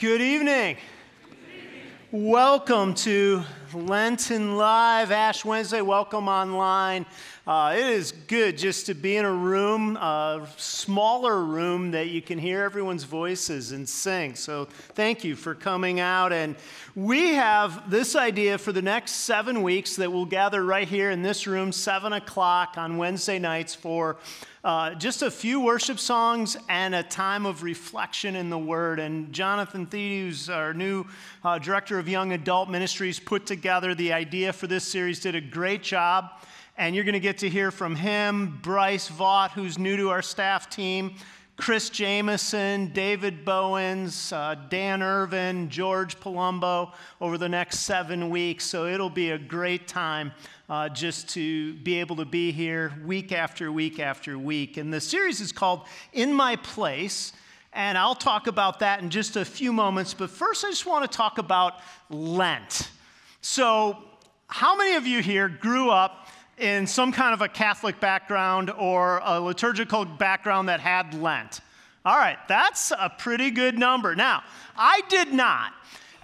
Good evening. Welcome to Lenten Live, Ash Wednesday. Welcome online. Uh, it is good just to be in a room, a smaller room that you can hear everyone's voices and sing. So thank you for coming out. And we have this idea for the next seven weeks that we'll gather right here in this room, 7 o'clock on Wednesday nights for uh, just a few worship songs and a time of reflection in the Word. And Jonathan Thede, who's our new uh, director of young adult ministries, put together the idea for this series, did a great job and you're going to get to hear from him, Bryce Vaught, who's new to our staff team, Chris Jameson, David Bowens, uh, Dan Irvin, George Palumbo over the next seven weeks. So it'll be a great time uh, just to be able to be here week after week after week. And the series is called In My Place. And I'll talk about that in just a few moments. But first, I just want to talk about Lent. So, how many of you here grew up in some kind of a Catholic background or a liturgical background that had Lent. All right, that's a pretty good number. Now, I did not.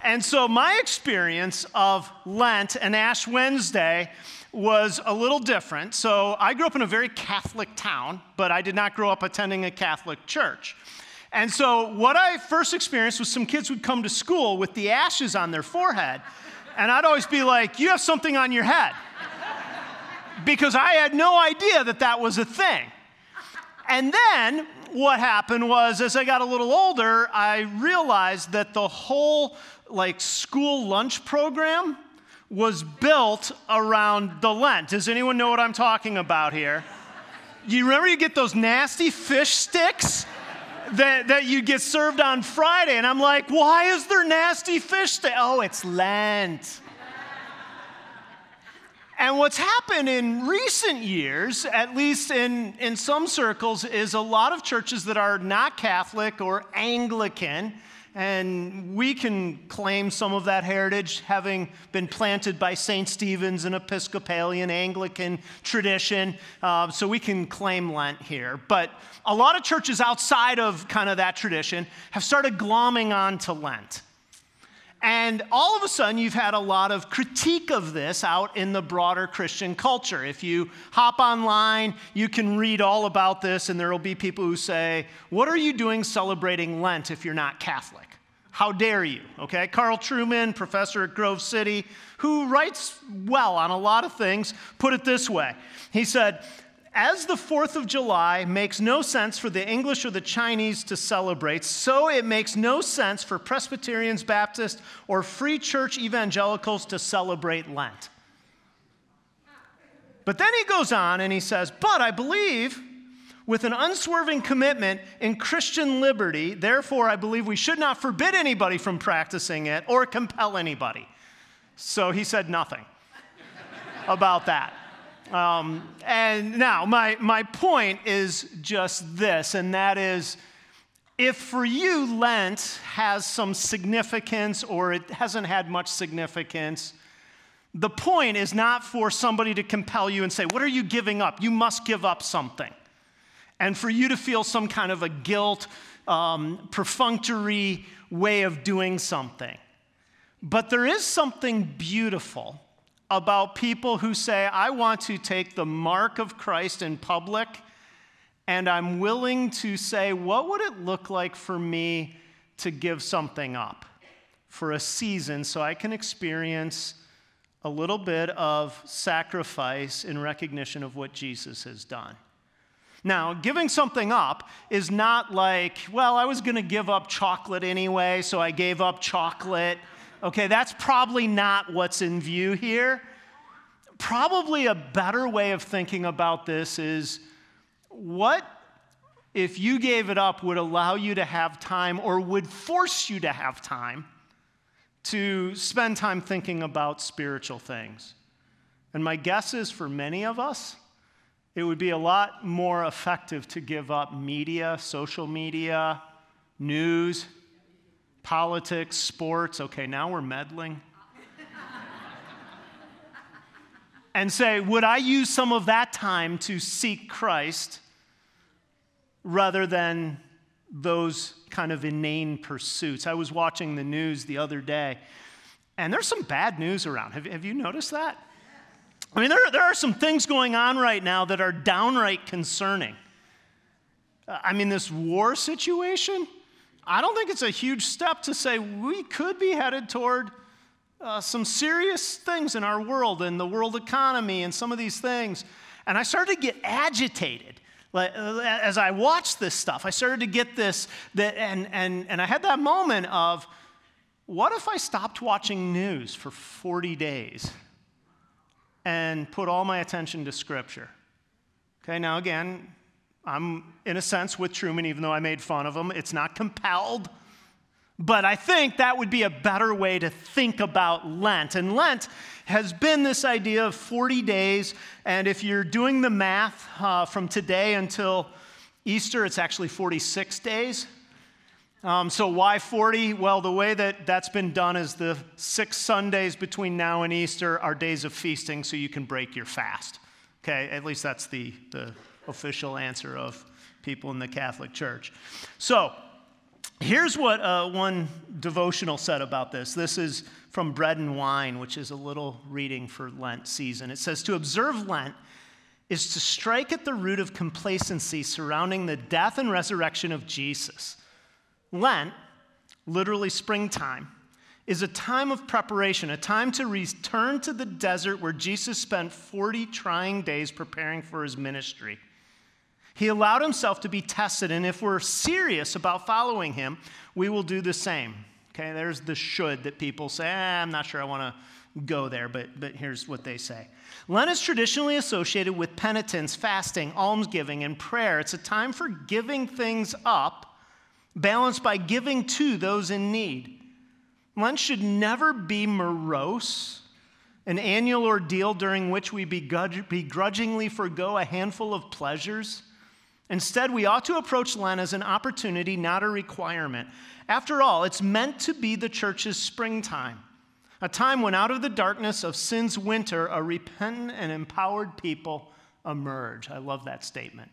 And so my experience of Lent and Ash Wednesday was a little different. So I grew up in a very Catholic town, but I did not grow up attending a Catholic church. And so what I first experienced was some kids would come to school with the ashes on their forehead. And I'd always be like, You have something on your head because I had no idea that that was a thing. And then what happened was as I got a little older, I realized that the whole like school lunch program was built around the Lent. Does anyone know what I'm talking about here? You remember you get those nasty fish sticks that, that you get served on Friday, and I'm like, why is there nasty fish stick? Oh, it's Lent. And what's happened in recent years, at least in, in some circles, is a lot of churches that are not Catholic or Anglican, and we can claim some of that heritage having been planted by St. Stephen's, an Episcopalian Anglican tradition. Uh, so we can claim Lent here. But a lot of churches outside of kind of that tradition have started glomming on to Lent. And all of a sudden, you've had a lot of critique of this out in the broader Christian culture. If you hop online, you can read all about this, and there will be people who say, What are you doing celebrating Lent if you're not Catholic? How dare you? Okay, Carl Trueman, professor at Grove City, who writes well on a lot of things, put it this way. He said, as the 4th of July makes no sense for the English or the Chinese to celebrate, so it makes no sense for Presbyterians, Baptists, or Free Church evangelicals to celebrate Lent. But then he goes on and he says, But I believe with an unswerving commitment in Christian liberty, therefore, I believe we should not forbid anybody from practicing it or compel anybody. So he said nothing about that. Um, and now, my, my point is just this, and that is if for you Lent has some significance or it hasn't had much significance, the point is not for somebody to compel you and say, What are you giving up? You must give up something. And for you to feel some kind of a guilt, um, perfunctory way of doing something. But there is something beautiful about people who say, I want to take the mark of Christ in public, and I'm willing to say, what would it look like for me to give something up for a season so I can experience a little bit of sacrifice in recognition of what Jesus has done? Now, giving something up is not like, well, I was going to give up chocolate anyway, so I gave up chocolate. Okay, that's probably not what's in view here. Probably a better way of thinking about this is what if you gave it up would allow you to have time or would force you to have time to spend time thinking about spiritual things? And my guess is for many of us, it would be a lot more effective to give up media, social media, news, politics, sports. Okay, now we're meddling. and say, would I use some of that time to seek Christ rather than those kind of inane pursuits. I was watching the news the other day, and there's some bad news around. Have, have you noticed that? I mean, there, there are some things going on right now that are downright concerning. I mean, this war situation, I don't think it's a huge step to say we could be headed toward uh, some serious things in our world and the world economy and some of these things. And I started to get agitated. Uh, as I watched this stuff, I started to get this, and, and, and I had that moment of, what if I stopped watching news for 40 days and put all my attention to Scripture? Okay, now again, I'm in a sense with Trueman, even though I made fun of him. It's not compelled. But I think that would be a better way to think about Lent. And Lent has been this idea of 40 days. And if you're doing the math uh, from today until Easter, it's actually 46 days. Um, so why 40? Well, the way that that's been done is the six Sundays between now and Easter are days of feasting so you can break your fast. Okay, at least that's the, the official answer of people in the Catholic Church. So, Here's what uh, one devotional said about this. This is from Bread and Wine, which is a little reading for Lent season. It says, To observe Lent is to strike at the root of complacency surrounding the death and resurrection of Jesus. Lent, literally springtime, is a time of preparation, a time to return to the desert where Jesus spent 40 trying days preparing for his ministry. He allowed himself to be tested, and if we're serious about following him, we will do the same. Okay, there's the should that people say, eh, I'm not sure I want to go there, but, but here's what they say. Lent is traditionally associated with penitence, fasting, almsgiving, and prayer. It's a time for giving things up, balanced by giving to those in need. Lent should never be morose, an annual ordeal during which we begrudgingly forego a handful of pleasures Instead, we ought to approach Lent as an opportunity, not a requirement. After all, it's meant to be the church's springtime, a time when out of the darkness of sin's winter, a repentant and empowered people emerge. I love that statement.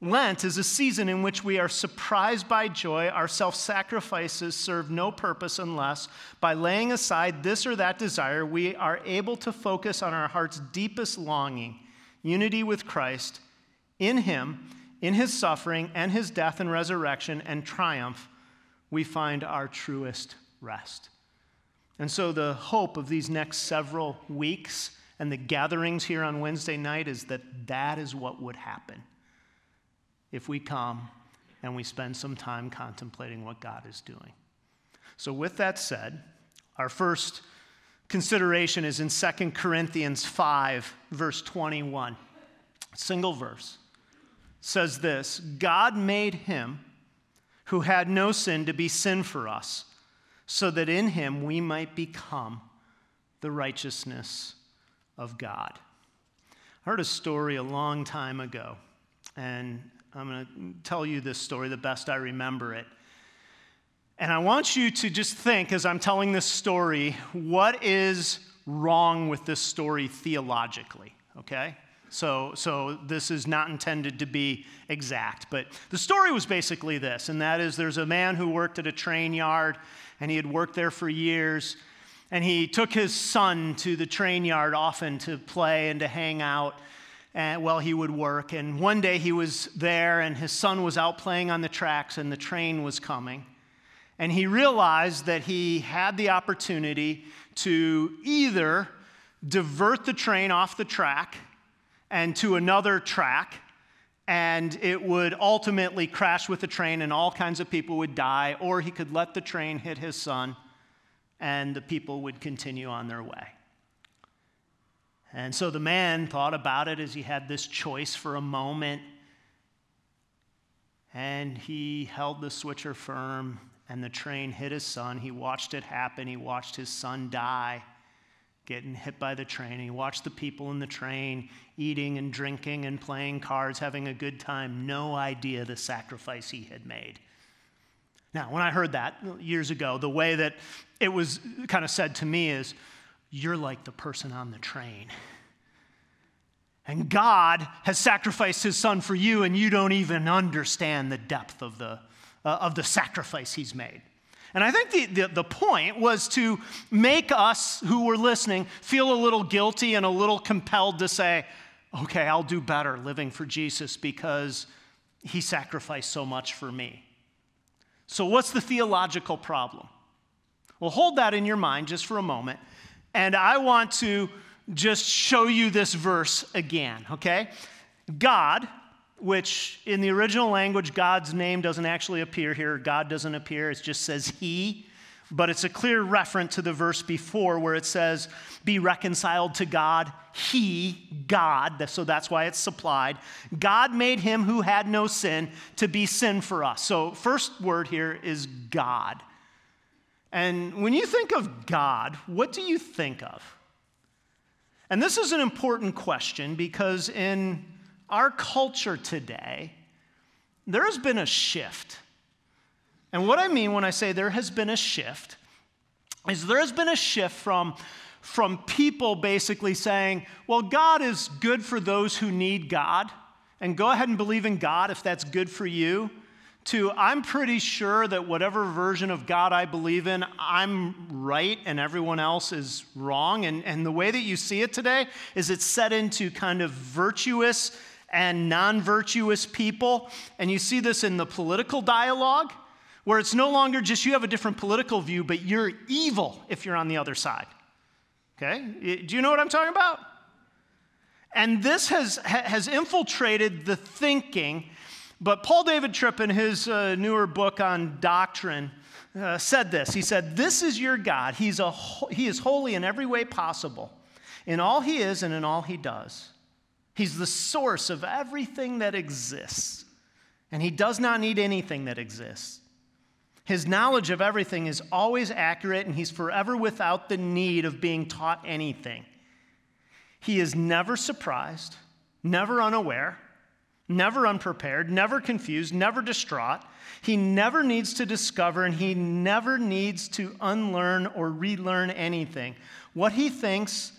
Lent is a season in which we are surprised by joy. Our self sacrifices serve no purpose unless, by laying aside this or that desire, we are able to focus on our heart's deepest longing unity with Christ in him, in his suffering and his death and resurrection and triumph, we find our truest rest. And so, the hope of these next several weeks and the gatherings here on Wednesday night is that that is what would happen if we come and we spend some time contemplating what God is doing. So, with that said, our first consideration is in 2 Corinthians 5, verse 21. Single verse says this God made him who had no sin to be sin for us, so that in him we might become the righteousness of God. I heard a story a long time ago, and I'm going to tell you this story the best I remember it. And I want you to just think, as I'm telling this story, what is wrong with this story theologically, okay? So, so this is not intended to be exact. But the story was basically this, and that is there's a man who worked at a train yard, and he had worked there for years. And he took his son to the train yard often to play and to hang out and, while he would work. And one day he was there, and his son was out playing on the tracks, and the train was coming. And he realized that he had the opportunity to either divert the train off the track and to another track, and it would ultimately crash with the train, and all kinds of people would die, or he could let the train hit his son, and the people would continue on their way. And so the man thought about it as he had this choice for a moment. And he held the switcher firm, and the train hit his son. He watched it happen. He watched his son die getting hit by the train. He watched the people in the train eating and drinking and playing cards, having a good time. No idea the sacrifice he had made. Now, when I heard that years ago, the way that it was kind of said to me is, You're like the person on the train. And God has sacrificed his son for you, and you don't even understand the depth of the, uh, of the sacrifice he's made. And I think the, the, the, point was to make us who were listening feel a little guilty and a little compelled to say, okay, I'll do better living for Jesus because he sacrificed so much for me. So, what's the theological problem? Well, hold that in your mind just for a moment. And I want to just show you this verse again, okay? God, which in the original language, God's name doesn't actually appear here. God doesn't appear, it just says He. But it's a clear reference to the verse before where it says, Be reconciled to God. He, God, so that's why it's supplied. God made him who had no sin to be sin for us. So, first word here is God. And when you think of God, what do you think of? And this is an important question because in our culture today, there has been a shift. And what I mean when I say there has been a shift is there has been a shift from, from people basically saying, well, God is good for those who need God, and go ahead and believe in God if that's good for you to I'm pretty sure that whatever version of God I believe in, I'm right and everyone else is wrong. And, and the way that you see it today is it's set into kind of virtuous and non virtuous people. And you see this in the political dialogue, where it's no longer just you have a different political view, but you're evil if you're on the other side. Okay? Do you know what I'm talking about? And this has, has infiltrated the thinking but Paul David Tripp, in his uh, newer book on doctrine, uh, said this. He said, This is your God. He's a, he is holy in every way possible, in all he is and in all he does. He's the source of everything that exists, and he does not need anything that exists. His knowledge of everything is always accurate, and he's forever without the need of being taught anything. He is never surprised, never unaware never unprepared, never confused, never distraught. He never needs to discover and he never needs to unlearn or relearn anything. What he thinks,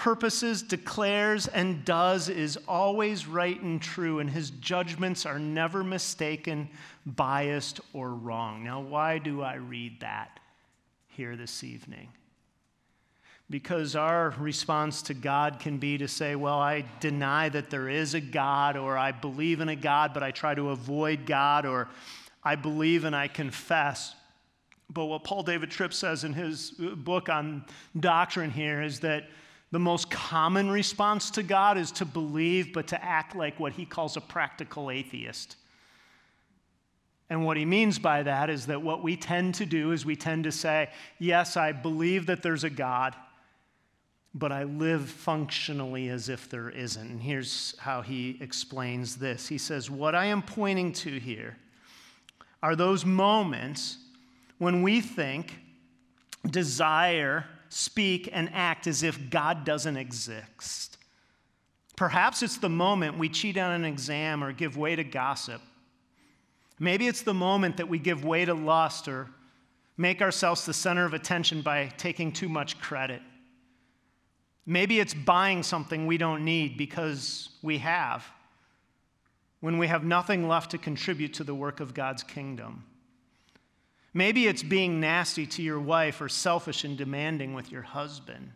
purposes, declares, and does is always right and true, and his judgments are never mistaken, biased, or wrong. Now, why do I read that here this evening? because our response to God can be to say, Well, I deny that there is a God, or I believe in a God, but I try to avoid God, or I believe and I confess. But what Paul David Tripp says in his book on doctrine here is that the most common response to God is to believe, but to act like what he calls a practical atheist. And what he means by that is that what we tend to do is we tend to say, Yes, I believe that there's a God but I live functionally as if there isn't. And here's how he explains this He says, What I am pointing to here are those moments when we think, desire, speak, and act as if God doesn't exist. Perhaps it's the moment we cheat on an exam or give way to gossip. Maybe it's the moment that we give way to lust or make ourselves the center of attention by taking too much credit. Maybe it's buying something we don't need because we have, when we have nothing left to contribute to the work of God's kingdom. Maybe it's being nasty to your wife or selfish and demanding with your husband.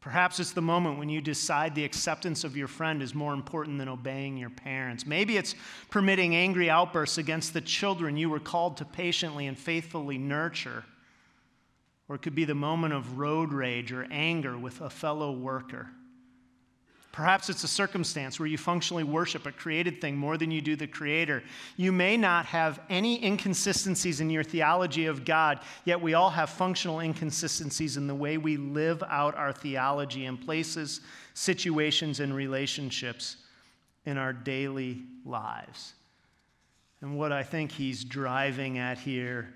Perhaps it's the moment when you decide the acceptance of your friend is more important than obeying your parents. Maybe it's permitting angry outbursts against the children you were called to patiently and faithfully nurture. Or it could be the moment of road rage or anger with a fellow worker. Perhaps it's a circumstance where you functionally worship a created thing more than you do the Creator. You may not have any inconsistencies in your theology of God, yet we all have functional inconsistencies in the way we live out our theology in places, situations, and relationships in our daily lives. And what I think he's driving at here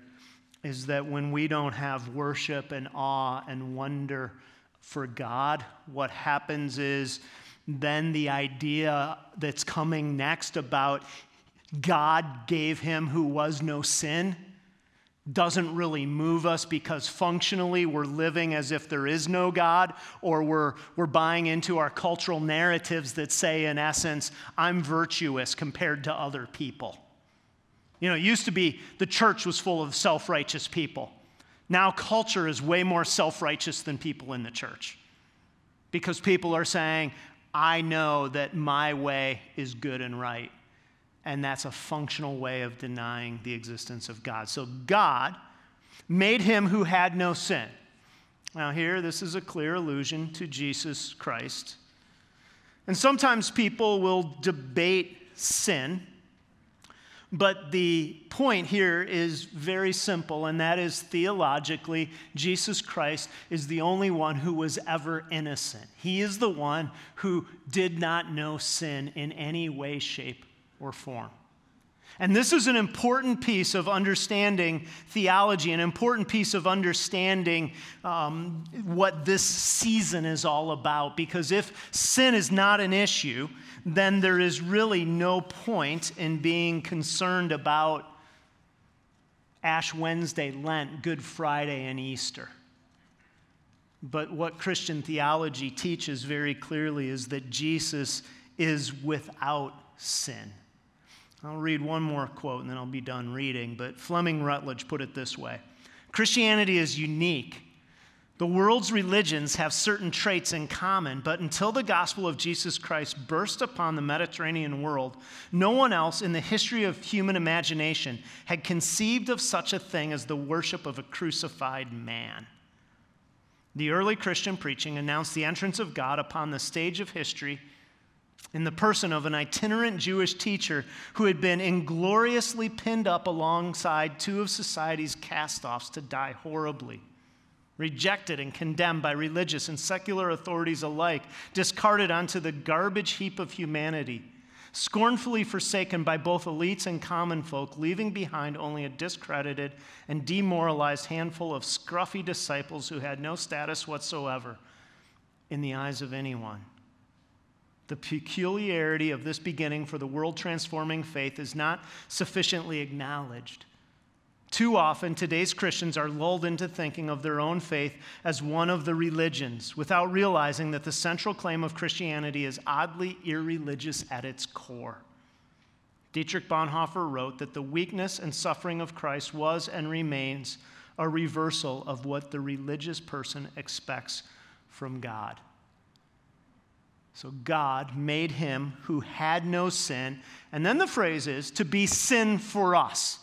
is that when we don't have worship and awe and wonder for God, what happens is then the idea that's coming next about God gave him who was no sin doesn't really move us because functionally we're living as if there is no God, or we're, we're buying into our cultural narratives that say, in essence, I'm virtuous compared to other people. You know, it used to be the church was full of self righteous people. Now, culture is way more self righteous than people in the church because people are saying, I know that my way is good and right and that's a functional way of denying the existence of God. So God made him who had no sin. Now, here, this is a clear allusion to Jesus Christ. And sometimes people will debate sin, but the point here is very simple, and that is theologically, Jesus Christ is the only one who was ever innocent. He is the one who did not know sin in any way, shape, or form. And this is an important piece of understanding theology, an important piece of understanding um, what this season is all about. Because if sin is not an issue, then there is really no point in being concerned about Ash Wednesday, Lent, Good Friday, and Easter. But what Christian theology teaches very clearly is that Jesus is without sin. I'll read one more quote and then I'll be done reading. But Fleming Rutledge put it this way Christianity is unique. The world's religions have certain traits in common, but until the gospel of Jesus Christ burst upon the Mediterranean world, no one else in the history of human imagination had conceived of such a thing as the worship of a crucified man. The early Christian preaching announced the entrance of God upon the stage of history in the person of an itinerant Jewish teacher who had been ingloriously pinned up alongside two of society's cast offs to die horribly. Rejected and condemned by religious and secular authorities alike, discarded onto the garbage heap of humanity, scornfully forsaken by both elites and common folk, leaving behind only a discredited and demoralized handful of scruffy disciples who had no status whatsoever in the eyes of anyone. The peculiarity of this beginning for the world transforming faith is not sufficiently acknowledged. Too often, today's Christians are lulled into thinking of their own faith as one of the religions without realizing that the central claim of Christianity is oddly irreligious at its core. Dietrich Bonhoeffer wrote that the weakness and suffering of Christ was and remains a reversal of what the religious person expects from God. So God made him who had no sin. And then the phrase is to be sin for us.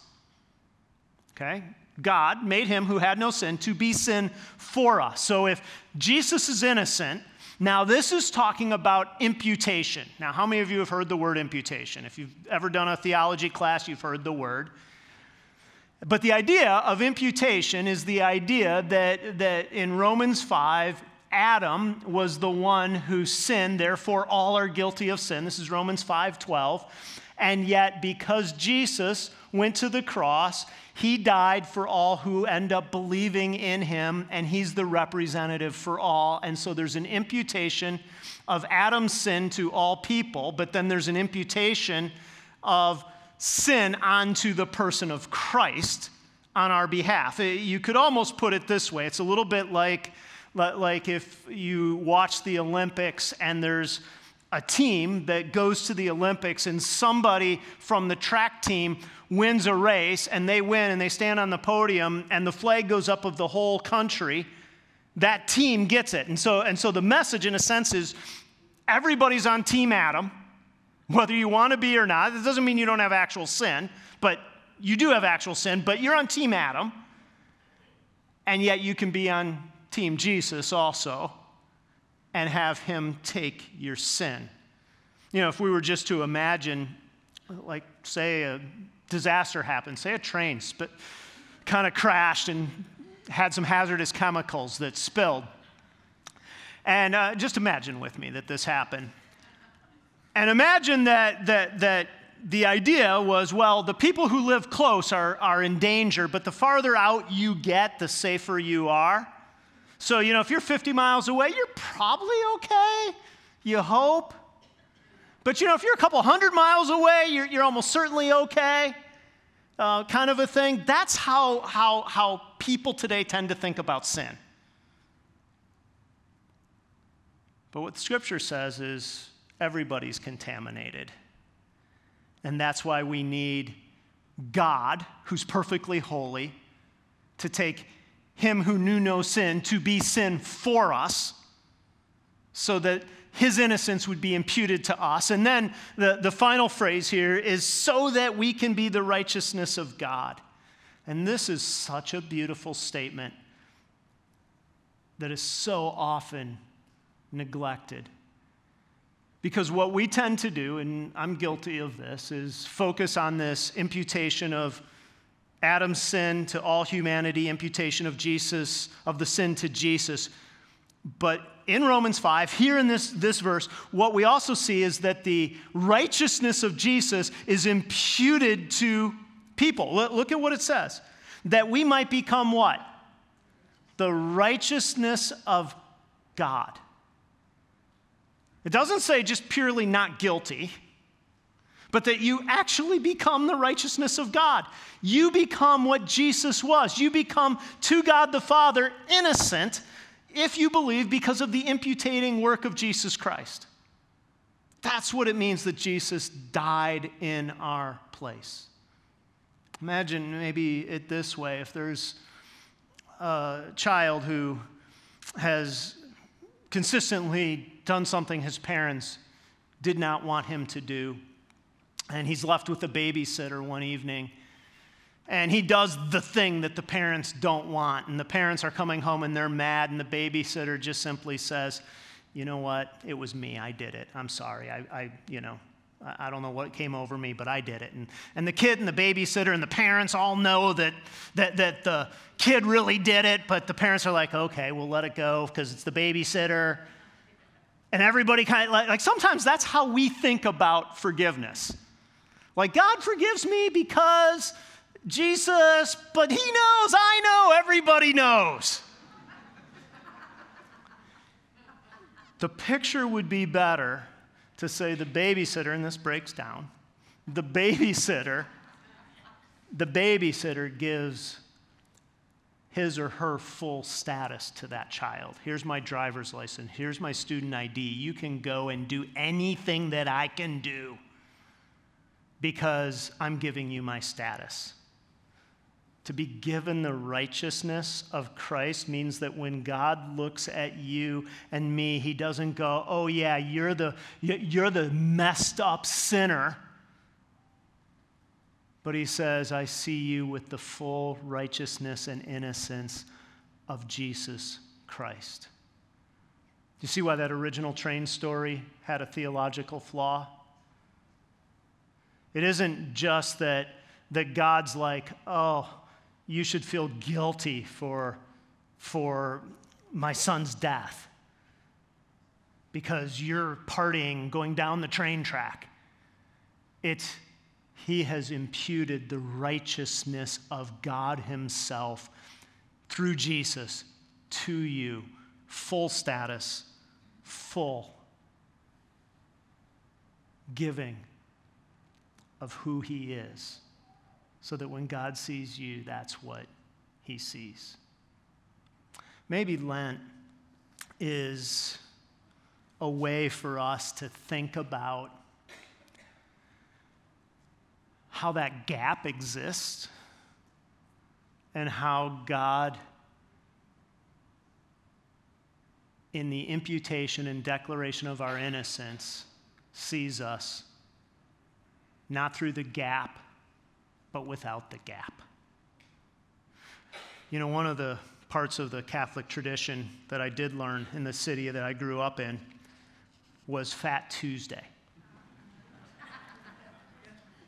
Okay? God made him who had no sin to be sin for us. So if Jesus is innocent, now this is talking about imputation. Now, how many of you have heard the word imputation? If you've ever done a theology class, you've heard the word. But the idea of imputation is the idea that, that in Romans 5, Adam was the one who sinned, therefore all are guilty of sin. This is Romans 5:12. And yet because Jesus went to the cross, he died for all who end up believing in him and he's the representative for all. And so there's an imputation of Adam's sin to all people, but then there's an imputation of sin onto the person of Christ on our behalf. Eh, you could almost put it this way. It's a little bit like like if you watch the Olympics and there's a team that goes to the Olympics and somebody from the track team wins a race and they win and they stand on the podium and the flag goes up of the whole country, that team gets it. And so, and so the message, in a sense, is everybody's on Team Adam, whether you want to be or not. It doesn't mean you don't have actual sin, but you do have actual sin, but you're on Team Adam, and yet you can be on Team Jesus also and have him take your sin. You know, if we were just to imagine, like, say, a disaster happened, say a train sp- kind of crashed and had some hazardous chemicals that spilled. And uh, just imagine with me that this happened. And imagine that, that, that the idea was well, the people who live close are, are in danger, but the farther out you get, the safer you are. So, you know, if you're 50 miles away, you're probably okay, you hope. But, you know, if you're a couple hundred miles away, you're, you're almost certainly okay. uh, kind of a thing. That's how, how, how people today tend to think about sin. But what scripture says is everybody's contaminated. And that's why we need God, who's perfectly holy, to take him who knew no sin to be sin for us so that his innocence would be imputed to us. And then the, the final phrase here is so that we can be the righteousness of God. And this is such a beautiful statement that is so often neglected. Because what we tend to do, and I'm guilty of this, is focus on this imputation of Adam's sin to all humanity, imputation of Jesus, of the sin to Jesus. But in Romans 5, here in this, this verse, what we also see is that the righteousness of Jesus is imputed to people. Look at what it says that we might become what? The righteousness of God. It doesn't say just purely not guilty, but that you actually become the righteousness of God. You become what Jesus was. You become to God the Father innocent if you believe because of the imputating work of Jesus Christ. That's what it means that Jesus died in our place. Imagine maybe it this way if there's a child who has consistently done something his parents did not want him to do, and he's left with a babysitter one evening and he does the thing that the parents don't want. And the parents are coming home and they're mad, and the babysitter just simply says, You know what? It was me. I did it. I'm sorry. I, I you know, I don't know what came over me, but I did it. And, and the kid and the babysitter and the parents all know that, that, that the kid really did it, but the parents are like, okay, we'll let it go because it's the babysitter. And everybody kind of like, like sometimes that's how we think about forgiveness. Like, God forgives me because Jesus, but he knows, I know, everybody knows. the picture would be better to say the babysitter, and this breaks down, the babysitter, the babysitter gives his or her full status to that child. Here's my driver's license. Here's my student ID. You can go and do anything that I can do because I'm giving you my status. To be given the righteousness of Christ means that when God looks at you and me, he doesn't go, "Oh yeah, you're the you're the messed up sinner." But he says, "I see you with the full righteousness and innocence of Jesus Christ." Do you see why that original train story had a theological flaw? It isn't just that that God's like, "Oh, you should feel guilty for, for my son's death because you're partying going down the train track. It's he has imputed the righteousness of God Himself through Jesus to you, full status, full giving of who He is so that when God sees you, that's what he sees. Maybe Lent is a way for us to think about how that gap exists and how God, in the imputation and declaration of our innocence, sees us not through the gap but without the gap. You know, one of the parts of the Catholic tradition that I did learn in the city that I grew up in was Fat Tuesday.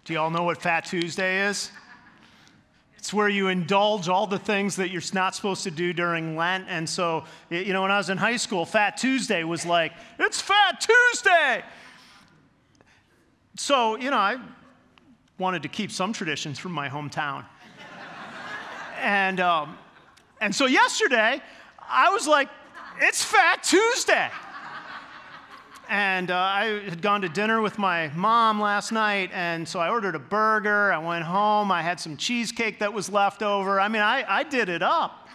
Do you all know what Fat Tuesday is? It's where you indulge all the things that you're not supposed to do during Lent. And so, you know, when I was in high school, Fat Tuesday was like, it's Fat Tuesday. So, you know, I wanted to keep some traditions from my hometown. and, um, and so yesterday, I was like, it's Fat Tuesday. and uh, I had gone to dinner with my mom last night, and so I ordered a burger. I went home. I had some cheesecake that was left over. I mean, I, I did it up.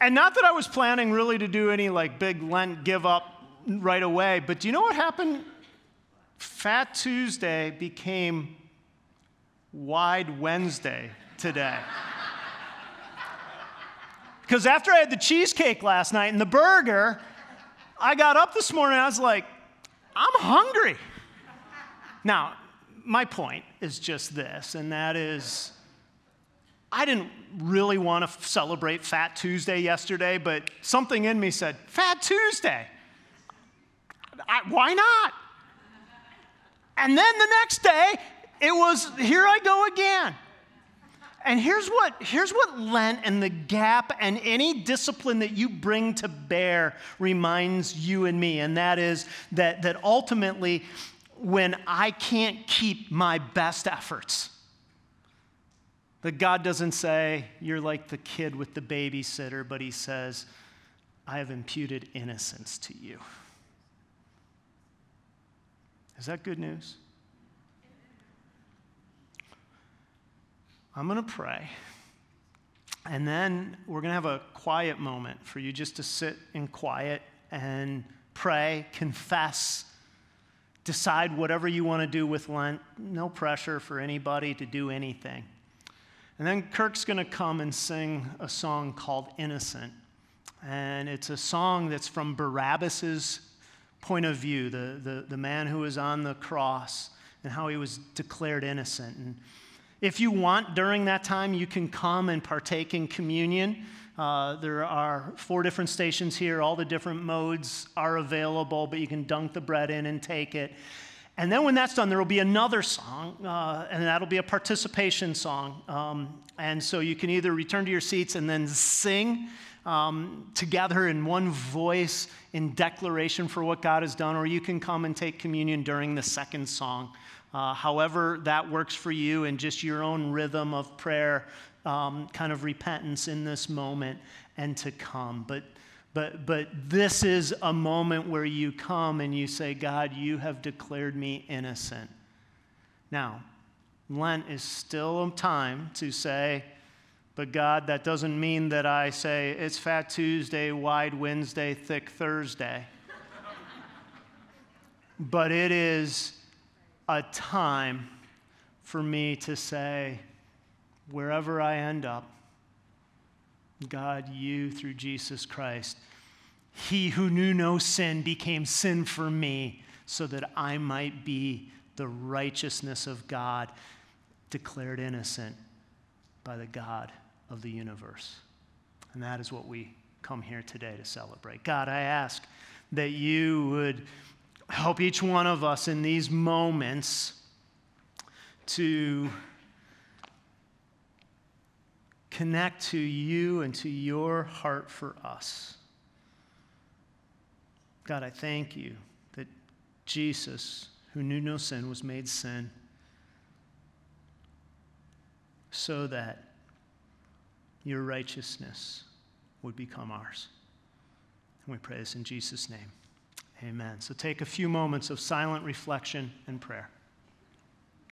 and not that I was planning really to do any like big Lent give up right away, but do you know what happened? Fat Tuesday became Wide Wednesday today. Because after I had the cheesecake last night and the burger, I got up this morning I was like, I'm hungry. Now, my point is just this, and that is I didn't really want to celebrate Fat Tuesday yesterday, but something in me said, Fat Tuesday. I, why not? And then the next day, it was, here I go again. And here's what, here's what Lent and the gap and any discipline that you bring to bear reminds you and me, and that is that, that ultimately, when I can't keep my best efforts, that God doesn't say, You're like the kid with the babysitter, but He says, I have imputed innocence to you. Is that good news? I'm going to pray. And then we're going to have a quiet moment for you just to sit in quiet and pray, confess, decide whatever you want to do with Lent. No pressure for anybody to do anything. And then Kirk's going to come and sing a song called Innocent. And it's a song that's from Barabbas's point of view, the, the, the man who was on the cross and how he was declared innocent. And if you want during that time, you can come and partake in communion. Uh, there are four different stations here. All the different modes are available, but you can dunk the bread in and take it. And then when that's done, there will be another song, uh, and that'll be a participation song. Um, and so you can either return to your seats and then sing um, together in one voice in declaration for what God has done, or you can come and take communion during the second song uh, however that works for you, and just your own rhythm of prayer, um, kind of repentance in this moment and to come. But but, but this is a moment where you come and you say, God, you have declared me innocent. Now, Lent is still a time to say, but God, that doesn't mean that I say it's Fat Tuesday, Wide Wednesday, Thick Thursday. but it is a time for me to say, wherever I end up, God, you through Jesus Christ, he who knew no sin became sin for me so that I might be the righteousness of God declared innocent by the God of the universe. And that is what we come here today to celebrate. God, I ask that you would help each one of us in these moments to connect to you and to your heart for us. God, I thank you that Jesus, who knew no sin, was made sin so that your righteousness would become ours. And we pray this in Jesus' name. Amen. So take a few moments of silent reflection and prayer.